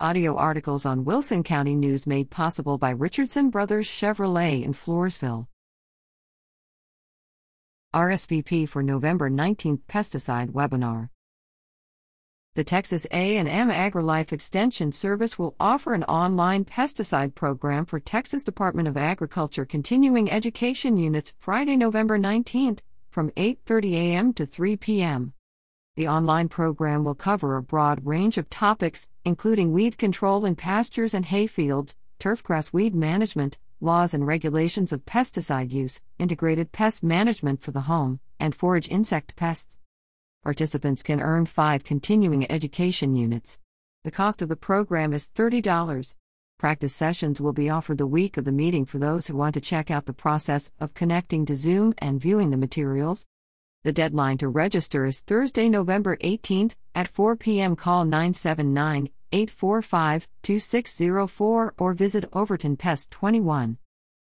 Audio articles on Wilson County News made possible by Richardson Brothers Chevrolet in Floresville. RSVP for November 19th pesticide webinar. The Texas A&M AgriLife Extension Service will offer an online pesticide program for Texas Department of Agriculture continuing education units Friday, November 19th from 8:30 a.m. to 3 p.m. The online program will cover a broad range of topics, including weed control in pastures and hayfields, turfgrass weed management, laws and regulations of pesticide use, integrated pest management for the home, and forage insect pests. Participants can earn five continuing education units. The cost of the program is $30. Practice sessions will be offered the week of the meeting for those who want to check out the process of connecting to Zoom and viewing the materials. The deadline to register is Thursday, November 18th at 4 p.m. Call 979 845 2604 or visit Overton Pest 21.